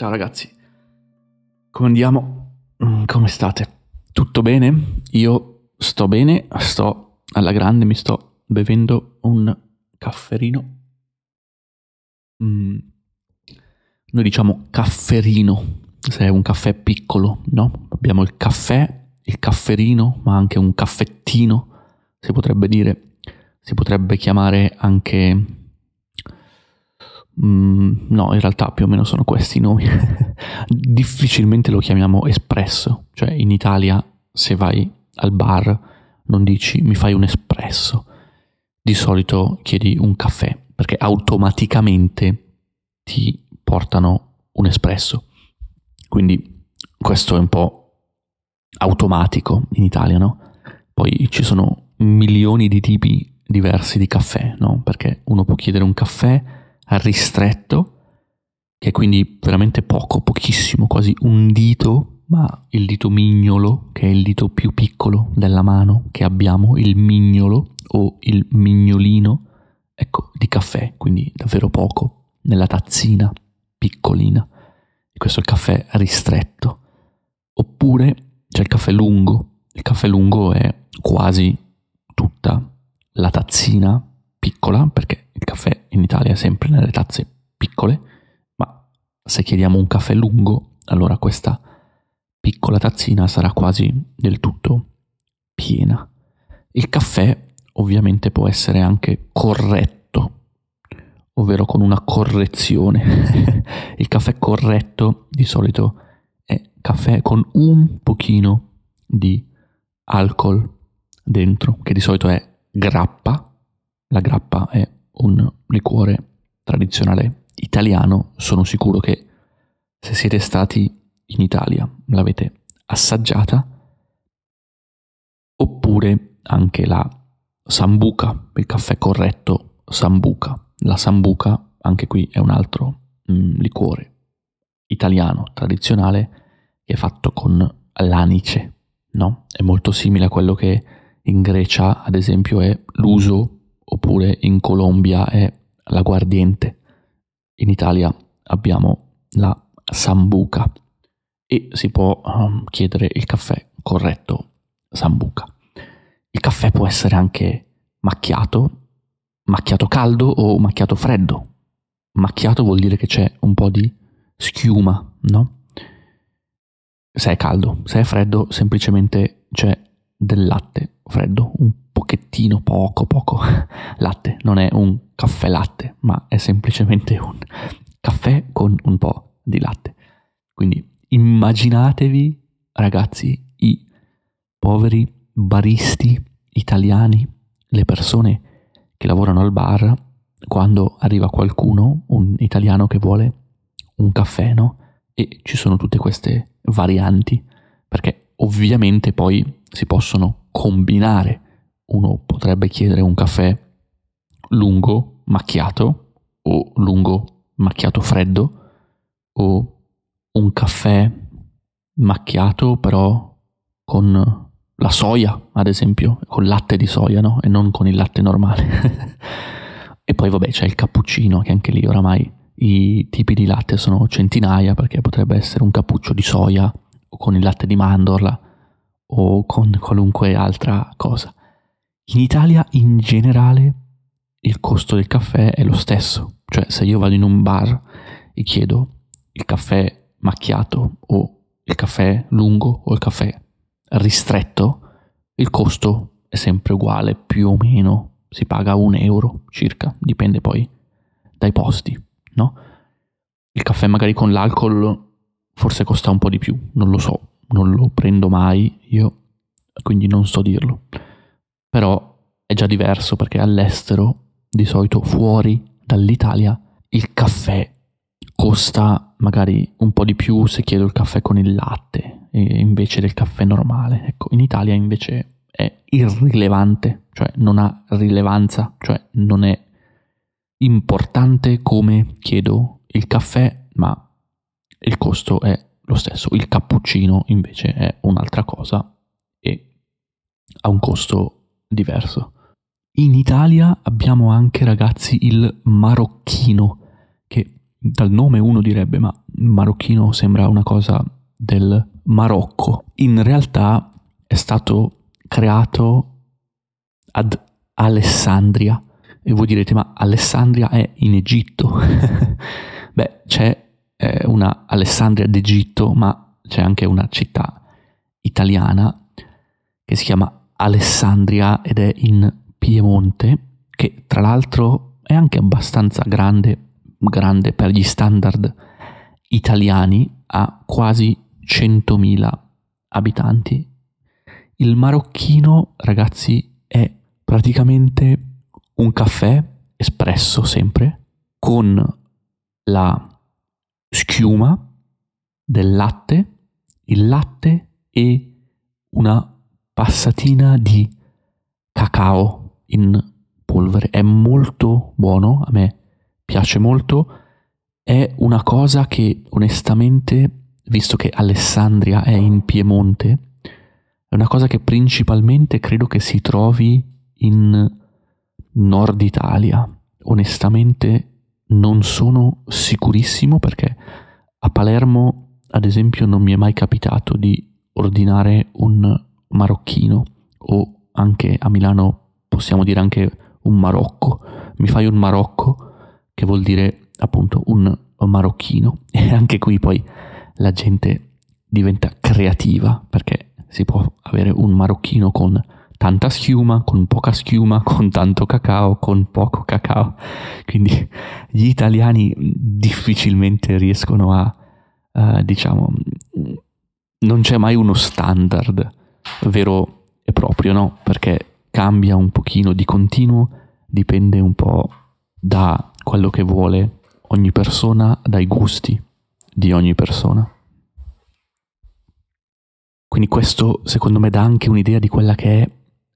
Ciao ragazzi, come andiamo? Mm, come state? Tutto bene? Io sto bene, sto alla grande, mi sto bevendo un cafferino. Mm. Noi diciamo cafferino, se è un caffè piccolo, no? Abbiamo il caffè, il cafferino, ma anche un caffettino, si potrebbe dire. Si potrebbe chiamare anche Mm, no, in realtà più o meno sono questi i nomi. Difficilmente lo chiamiamo espresso, cioè in Italia se vai al bar non dici mi fai un espresso, di solito chiedi un caffè perché automaticamente ti portano un espresso. Quindi questo è un po' automatico in Italia, no? Poi ci sono milioni di tipi diversi di caffè, no? Perché uno può chiedere un caffè ristretto, che è quindi veramente poco, pochissimo, quasi un dito, ma il dito mignolo, che è il dito più piccolo della mano che abbiamo, il mignolo o il mignolino, ecco, di caffè, quindi davvero poco, nella tazzina piccolina. E questo è il caffè ristretto. Oppure c'è il caffè lungo. Il caffè lungo è quasi tutta la tazzina piccola, perché il caffè in Italia è sempre nelle tazze piccole, ma se chiediamo un caffè lungo, allora questa piccola tazzina sarà quasi del tutto piena. Il caffè ovviamente può essere anche corretto, ovvero con una correzione. il caffè corretto di solito è caffè con un pochino di alcol dentro, che di solito è grappa la grappa è un liquore tradizionale italiano, sono sicuro che se siete stati in Italia l'avete assaggiata, oppure anche la sambuca, il caffè corretto sambuca. La sambuca, anche qui è un altro mm, liquore italiano tradizionale che è fatto con l'anice, no? È molto simile a quello che in Grecia, ad esempio, è l'uso oppure in Colombia è l'aguardiente. In Italia abbiamo la sambuca e si può um, chiedere il caffè corretto sambuca. Il caffè può essere anche macchiato, macchiato caldo o macchiato freddo. Macchiato vuol dire che c'è un po' di schiuma, no? Se è caldo, se è freddo semplicemente c'è del latte freddo, un pochettino, poco, poco latte. Non è un caffè latte, ma è semplicemente un caffè con un po' di latte. Quindi immaginatevi, ragazzi, i poveri baristi italiani, le persone che lavorano al bar, quando arriva qualcuno, un italiano che vuole un caffè, no? E ci sono tutte queste varianti, perché ovviamente poi si possono combinare uno potrebbe chiedere un caffè lungo macchiato o lungo macchiato freddo o un caffè macchiato però con la soia, ad esempio, con latte di soia, no? E non con il latte normale. e poi vabbè c'è il cappuccino, che anche lì oramai i tipi di latte sono centinaia, perché potrebbe essere un cappuccio di soia o con il latte di mandorla o con qualunque altra cosa. In Italia in generale il costo del caffè è lo stesso, cioè se io vado in un bar e chiedo il caffè macchiato o il caffè lungo o il caffè ristretto, il costo è sempre uguale, più o meno. Si paga un euro circa, dipende poi dai posti, no? Il caffè magari con l'alcol forse costa un po' di più, non lo so, non lo prendo mai io, quindi non so dirlo però è già diverso perché all'estero, di solito fuori dall'Italia, il caffè costa magari un po' di più se chiedo il caffè con il latte invece del caffè normale. Ecco, in Italia invece è irrilevante, cioè non ha rilevanza, cioè non è importante come chiedo il caffè, ma il costo è lo stesso. Il cappuccino invece è un'altra cosa e ha un costo diverso. In Italia abbiamo anche ragazzi il marocchino, che dal nome uno direbbe ma marocchino sembra una cosa del Marocco. In realtà è stato creato ad Alessandria. E voi direte, ma Alessandria è in Egitto? Beh, c'è eh, una Alessandria d'Egitto, ma c'è anche una città italiana che si chiama Alessandria ed è in Piemonte, che tra l'altro è anche abbastanza grande, grande per gli standard italiani, ha quasi 100.000 abitanti. Il marocchino, ragazzi, è praticamente un caffè espresso sempre con la schiuma del latte, il latte e una passatina di cacao in polvere. È molto buono, a me piace molto. È una cosa che onestamente, visto che Alessandria è in Piemonte, è una cosa che principalmente credo che si trovi in Nord Italia. Onestamente non sono sicurissimo perché a Palermo, ad esempio, non mi è mai capitato di ordinare un marocchino o anche a Milano possiamo dire anche un Marocco. Mi fai un Marocco che vuol dire appunto un marocchino e anche qui poi la gente diventa creativa perché si può avere un marocchino con tanta schiuma, con poca schiuma, con tanto cacao, con poco cacao. Quindi gli italiani difficilmente riescono a, uh, diciamo, non c'è mai uno standard vero e proprio, no? Perché cambia un pochino di continuo, dipende un po' da quello che vuole ogni persona, dai gusti di ogni persona. Quindi questo secondo me dà anche un'idea di quella che è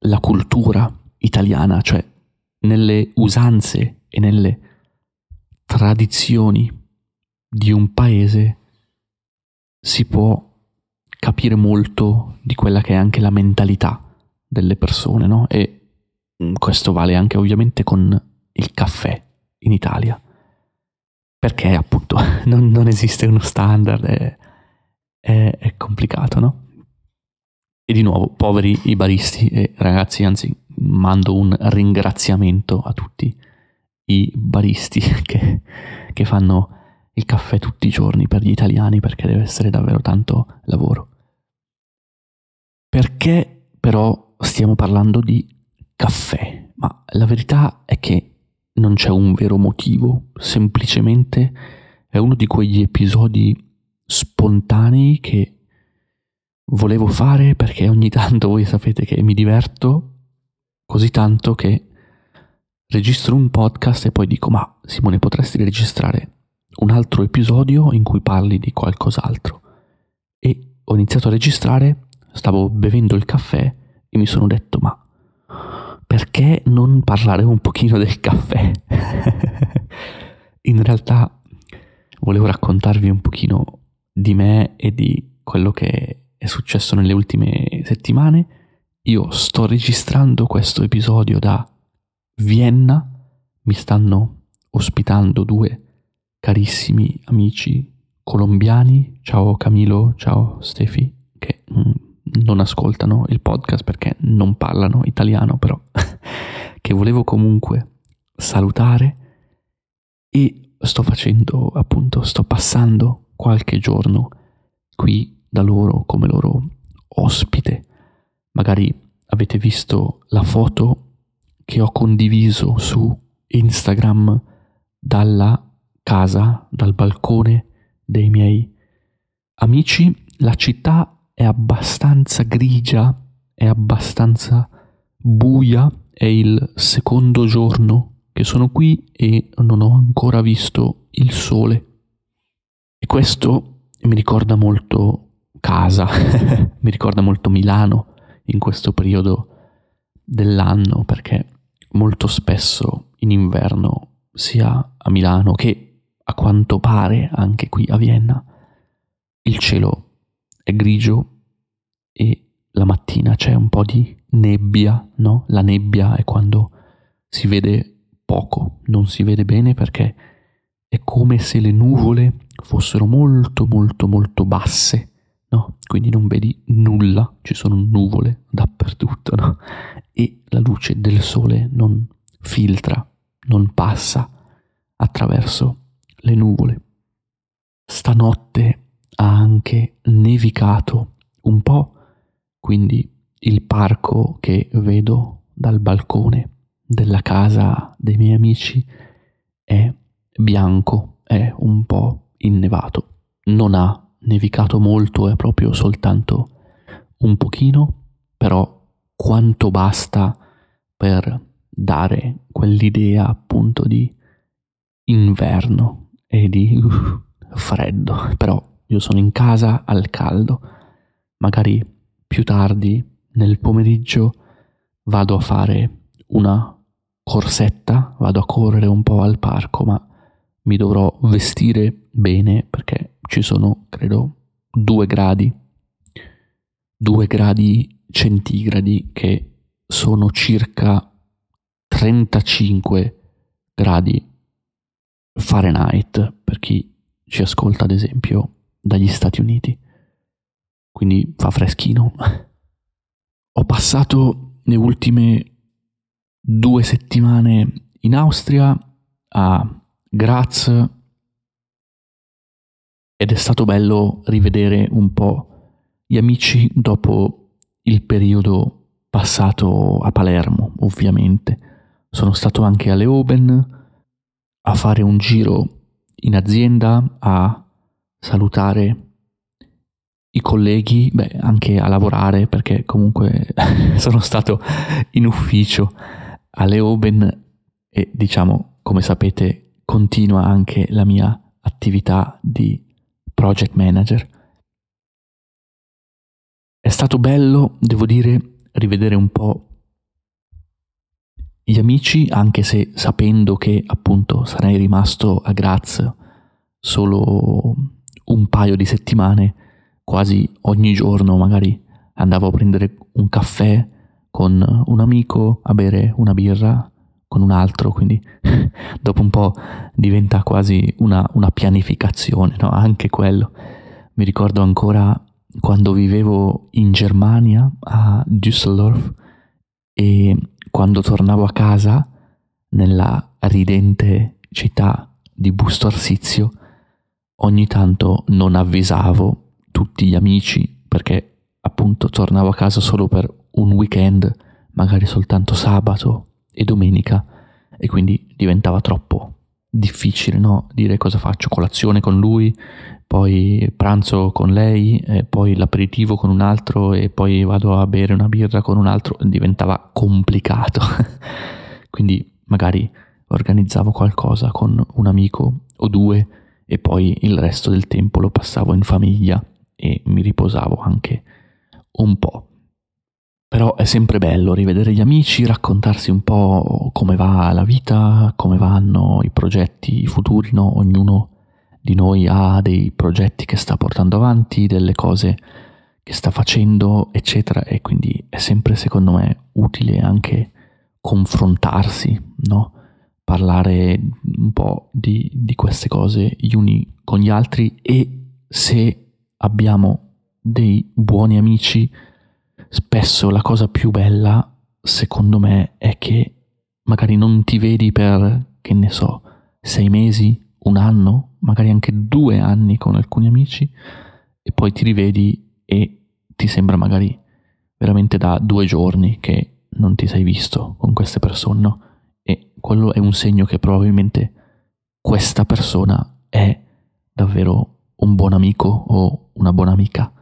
la cultura italiana, cioè nelle usanze e nelle tradizioni di un paese si può capire molto di quella che è anche la mentalità delle persone, no? E mm, questo vale anche ovviamente con il caffè in Italia, perché appunto non, non esiste uno standard, è, è, è complicato, no? E di nuovo, poveri i baristi e ragazzi, anzi, mando un ringraziamento a tutti i baristi che, che fanno il caffè tutti i giorni per gli italiani perché deve essere davvero tanto lavoro. Perché però stiamo parlando di caffè? Ma la verità è che non c'è un vero motivo, semplicemente è uno di quegli episodi spontanei che volevo fare perché ogni tanto voi sapete che mi diverto così tanto che registro un podcast e poi dico ma Simone potresti registrare un altro episodio in cui parli di qualcos'altro e ho iniziato a registrare stavo bevendo il caffè e mi sono detto ma perché non parlare un pochino del caffè? In realtà volevo raccontarvi un pochino di me e di quello che è successo nelle ultime settimane. Io sto registrando questo episodio da Vienna, mi stanno ospitando due carissimi amici colombiani, ciao Camilo, ciao Stefi, che mm, non ascoltano il podcast perché non parlano italiano, però che volevo comunque salutare e sto facendo appunto, sto passando qualche giorno qui da loro come loro ospite. Magari avete visto la foto che ho condiviso su Instagram dalla casa, dal balcone dei miei amici. La città è abbastanza grigia, è abbastanza buia, è il secondo giorno che sono qui e non ho ancora visto il sole. E questo mi ricorda molto casa, mi ricorda molto Milano in questo periodo dell'anno perché molto spesso in inverno sia a Milano che a quanto pare anche qui a Vienna il cielo è grigio e la mattina c'è un po' di nebbia, no? La nebbia è quando si vede poco, non si vede bene perché è come se le nuvole fossero molto molto molto basse, no? Quindi non vedi nulla, ci sono nuvole dappertutto, no? E la luce del sole non filtra, non passa attraverso le nuvole. Stanotte ha anche nevicato un po', quindi il parco che vedo dal balcone della casa dei miei amici è bianco, è un po' innevato. Non ha nevicato molto, è proprio soltanto un pochino, però quanto basta per dare quell'idea appunto di inverno e di uh, freddo. Però io sono in casa al caldo, magari più tardi nel pomeriggio vado a fare una corsetta, vado a correre un po' al parco, ma mi dovrò vestire bene perché ci sono, credo, due gradi, due gradi centigradi che sono circa 35 gradi Fahrenheit per chi ci ascolta ad esempio dagli Stati Uniti. Quindi fa freschino. Ho passato le ultime due settimane in Austria a Graz ed è stato bello rivedere un po' gli amici dopo il periodo passato a Palermo, ovviamente. Sono stato anche a Leoben a fare un giro in azienda, a salutare i colleghi, beh, anche a lavorare perché comunque sono stato in ufficio a Leoben e diciamo, come sapete, continua anche la mia attività di project manager. È stato bello, devo dire, rivedere un po' gli amici, anche se sapendo che appunto sarei rimasto a Graz solo paio di settimane, quasi ogni giorno magari andavo a prendere un caffè con un amico, a bere una birra con un altro, quindi dopo un po' diventa quasi una, una pianificazione, no? anche quello. Mi ricordo ancora quando vivevo in Germania a Düsseldorf e quando tornavo a casa nella ridente città di Busto Arsizio, ogni tanto non avvisavo tutti gli amici perché appunto tornavo a casa solo per un weekend, magari soltanto sabato e domenica, e quindi diventava troppo difficile no? dire cosa faccio, colazione con lui, poi pranzo con lei, poi l'aperitivo con un altro e poi vado a bere una birra con un altro, diventava complicato. Quindi magari organizzavo qualcosa con un amico o due e poi il resto del tempo lo passavo in famiglia e mi riposavo anche un po'. Però è sempre bello rivedere gli amici, raccontarsi un po' come va la vita, come vanno i progetti futuri, no? ognuno di noi ha dei progetti che sta portando avanti, delle cose che sta facendo, eccetera, e quindi è sempre secondo me utile anche confrontarsi, no? Parlare un po' di, di queste cose gli uni con gli altri e se abbiamo dei buoni amici, spesso la cosa più bella, secondo me, è che magari non ti vedi per, che ne so, sei mesi, un anno, magari anche due anni con alcuni amici e poi ti rivedi e ti sembra magari veramente da due giorni che non ti sei visto con queste persone, no? E quello è un segno che probabilmente questa persona è davvero un buon amico o una buona amica,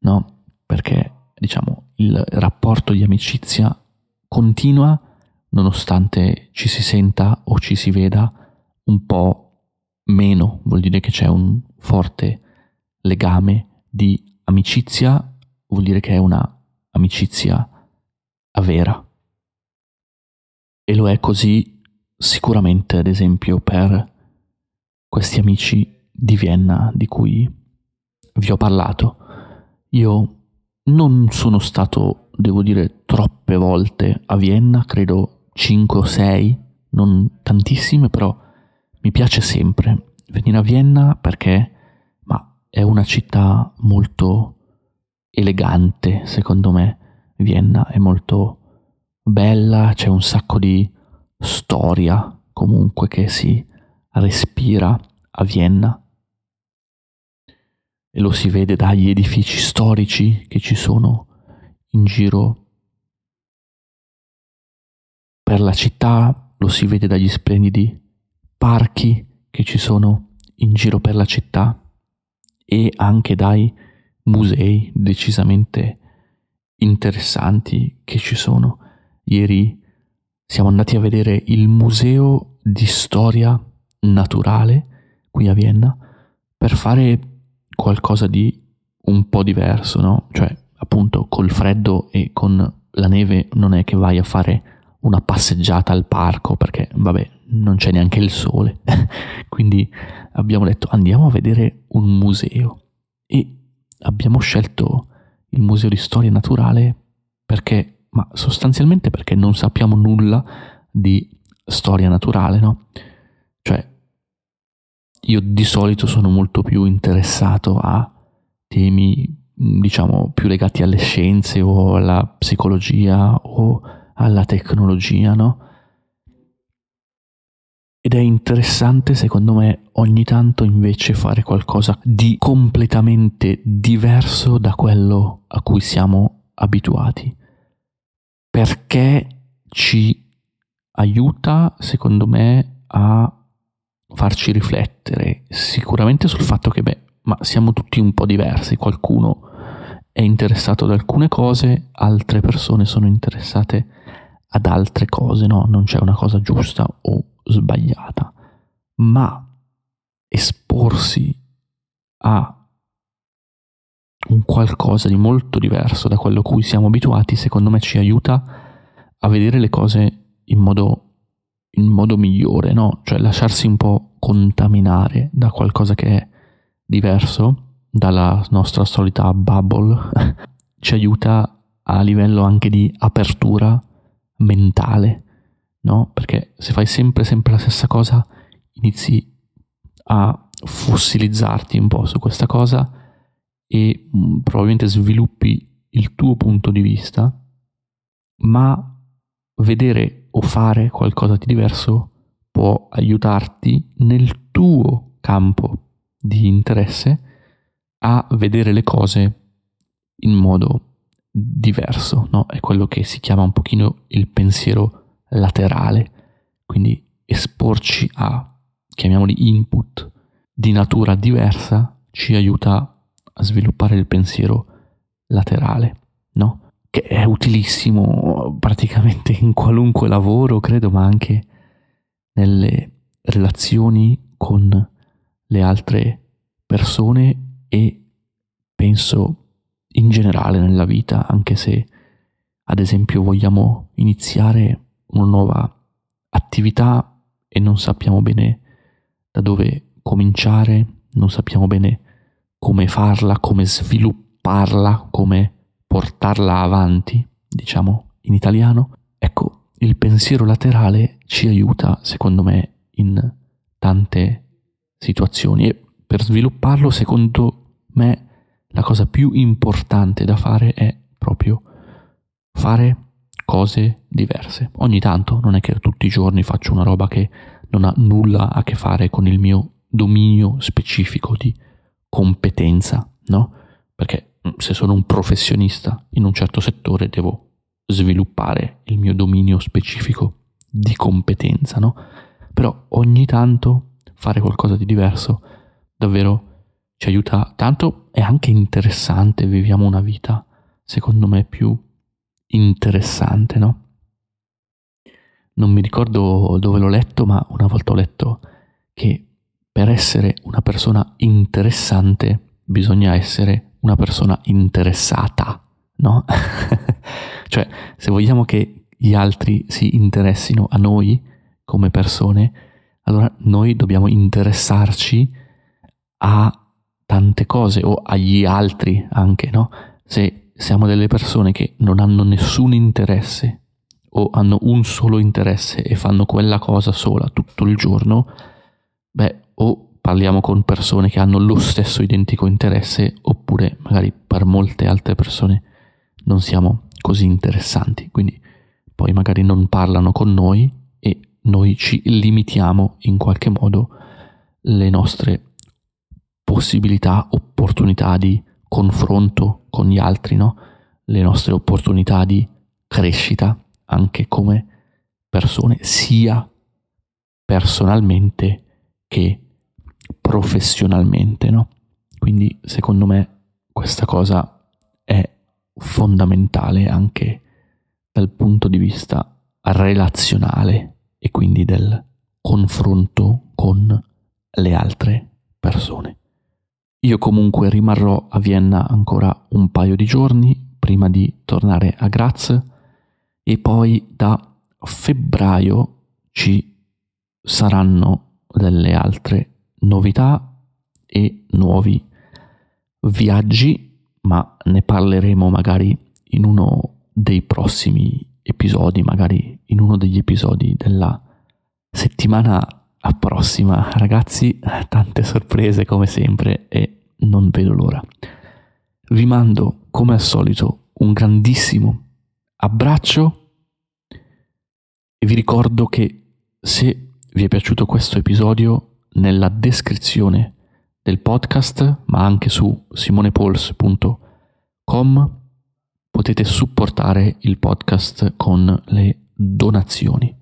no? Perché diciamo il rapporto di amicizia continua nonostante ci si senta o ci si veda un po' meno, vuol dire che c'è un forte legame di amicizia, vuol dire che è una amicizia vera. E lo è così sicuramente, ad esempio, per questi amici di Vienna di cui vi ho parlato. Io non sono stato, devo dire, troppe volte a Vienna, credo 5 o 6, non tantissime, però mi piace sempre venire a Vienna perché ma, è una città molto elegante, secondo me. Vienna è molto bella, c'è un sacco di storia comunque che si respira a Vienna e lo si vede dagli edifici storici che ci sono in giro per la città, lo si vede dagli splendidi parchi che ci sono in giro per la città e anche dai musei decisamente interessanti che ci sono. Ieri siamo andati a vedere il museo di storia naturale qui a Vienna per fare qualcosa di un po' diverso, no? Cioè, appunto, col freddo e con la neve non è che vai a fare una passeggiata al parco perché, vabbè, non c'è neanche il sole. Quindi abbiamo detto andiamo a vedere un museo e abbiamo scelto il Museo di Storia Naturale perché, ma sostanzialmente perché non sappiamo nulla di storia naturale, no? Cioè, io di solito sono molto più interessato a temi, diciamo, più legati alle scienze o alla psicologia o alla tecnologia, no? Ed è interessante secondo me ogni tanto invece fare qualcosa di completamente diverso da quello a cui siamo abituati. Perché ci aiuta secondo me a farci riflettere sicuramente sul fatto che beh, ma siamo tutti un po' diversi, qualcuno è interessato ad alcune cose, altre persone sono interessate ad altre cose, no? Non c'è una cosa giusta o sbagliata, ma esporsi a un qualcosa di molto diverso da quello a cui siamo abituati, secondo me ci aiuta a vedere le cose in modo, in modo migliore, no? Cioè lasciarsi un po' contaminare da qualcosa che è diverso dalla nostra solita bubble ci aiuta a livello anche di apertura mentale no? Perché se fai sempre, sempre la stessa cosa, inizi a fossilizzarti un po' su questa cosa e mm, probabilmente sviluppi il tuo punto di vista, ma vedere o fare qualcosa di diverso può aiutarti nel tuo campo di interesse a vedere le cose in modo diverso, no? È quello che si chiama un pochino il pensiero laterale, quindi esporci a, chiamiamoli input, di natura diversa, ci aiuta a sviluppare il pensiero laterale, no? Che è utilissimo praticamente in qualunque lavoro, credo, ma anche nelle relazioni con le altre persone e penso in generale nella vita, anche se ad esempio vogliamo iniziare una nuova attività e non sappiamo bene da dove cominciare, non sappiamo bene come farla, come svilupparla, come portarla avanti, diciamo in italiano. Ecco, il pensiero laterale ci aiuta, secondo me, in tante situazioni e per svilupparlo, secondo me, la cosa più importante da fare è proprio fare cose diverse. Ogni tanto, non è che tutti i giorni faccio una roba che non ha nulla a che fare con il mio dominio specifico di competenza, no? Perché mm, se sono un professionista in un certo settore devo sviluppare il mio dominio specifico di competenza, no? Però ogni tanto fare qualcosa di diverso davvero ci aiuta tanto, è anche interessante, viviamo una vita secondo me più interessante, no? Non mi ricordo dove l'ho letto, ma una volta ho letto che per essere una persona interessante bisogna essere una persona interessata, no? cioè, se vogliamo che gli altri si interessino a noi come persone, allora noi dobbiamo interessarci a tante cose o agli altri anche, no? Se siamo delle persone che non hanno nessun interesse o hanno un solo interesse e fanno quella cosa sola tutto il giorno, beh, o parliamo con persone che hanno lo stesso identico interesse oppure magari per molte altre persone non siamo così interessanti, quindi poi magari non parlano con noi e noi ci limitiamo in qualche modo le nostre possibilità, opportunità di confronto con gli altri, no? le nostre opportunità di crescita anche come persone, sia personalmente che professionalmente. No? Quindi secondo me questa cosa è fondamentale anche dal punto di vista relazionale e quindi del confronto con le altre persone. Io comunque rimarrò a Vienna ancora un paio di giorni prima di tornare a Graz e poi da febbraio ci saranno delle altre novità e nuovi viaggi, ma ne parleremo magari in uno dei prossimi episodi, magari in uno degli episodi della settimana prossima. Ragazzi, tante sorprese come sempre e non vedo l'ora. Vi mando come al solito un grandissimo abbraccio e vi ricordo che se vi è piaciuto questo episodio, nella descrizione del podcast, ma anche su simonepols.com, potete supportare il podcast con le donazioni.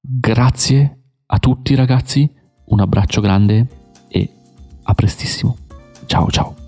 Grazie a tutti ragazzi, un abbraccio grande e a prestissimo. Ciao ciao.